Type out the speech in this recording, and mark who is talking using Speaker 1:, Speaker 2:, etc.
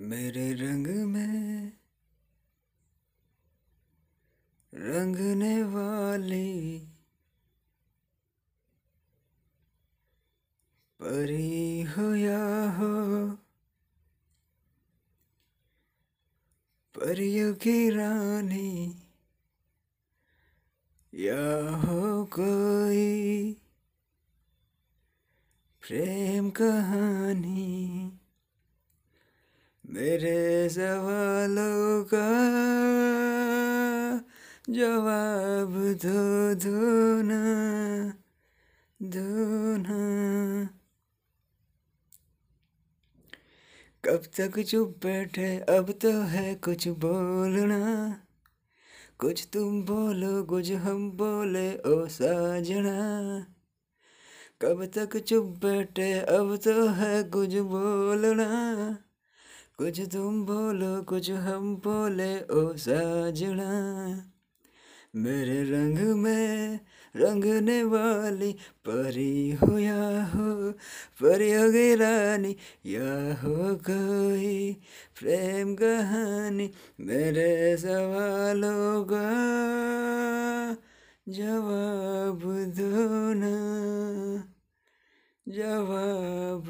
Speaker 1: मेरे रंग में रंगने वाली परी हो या हो, परियों की रानी या हो कोई प्रेम कहानी। मेरे सवालों का जवाब दो दो ना कब तक चुप बैठे, अब तो है कुछ बोलना। कुछ तुम बोलो, कुछ हम बोले, ओ साजना। कब तक चुप बैठे, अब तो है कुछ बोलना। कुछ तुम बोलो, कुछ हम बोले, ओ साजना। मेरे रंग में रंगने वाली परी हो या हो परी हो गई रानी या हो कोई। प्रेम कहानी मेरे सवालों का जवाब दो ना। जवाब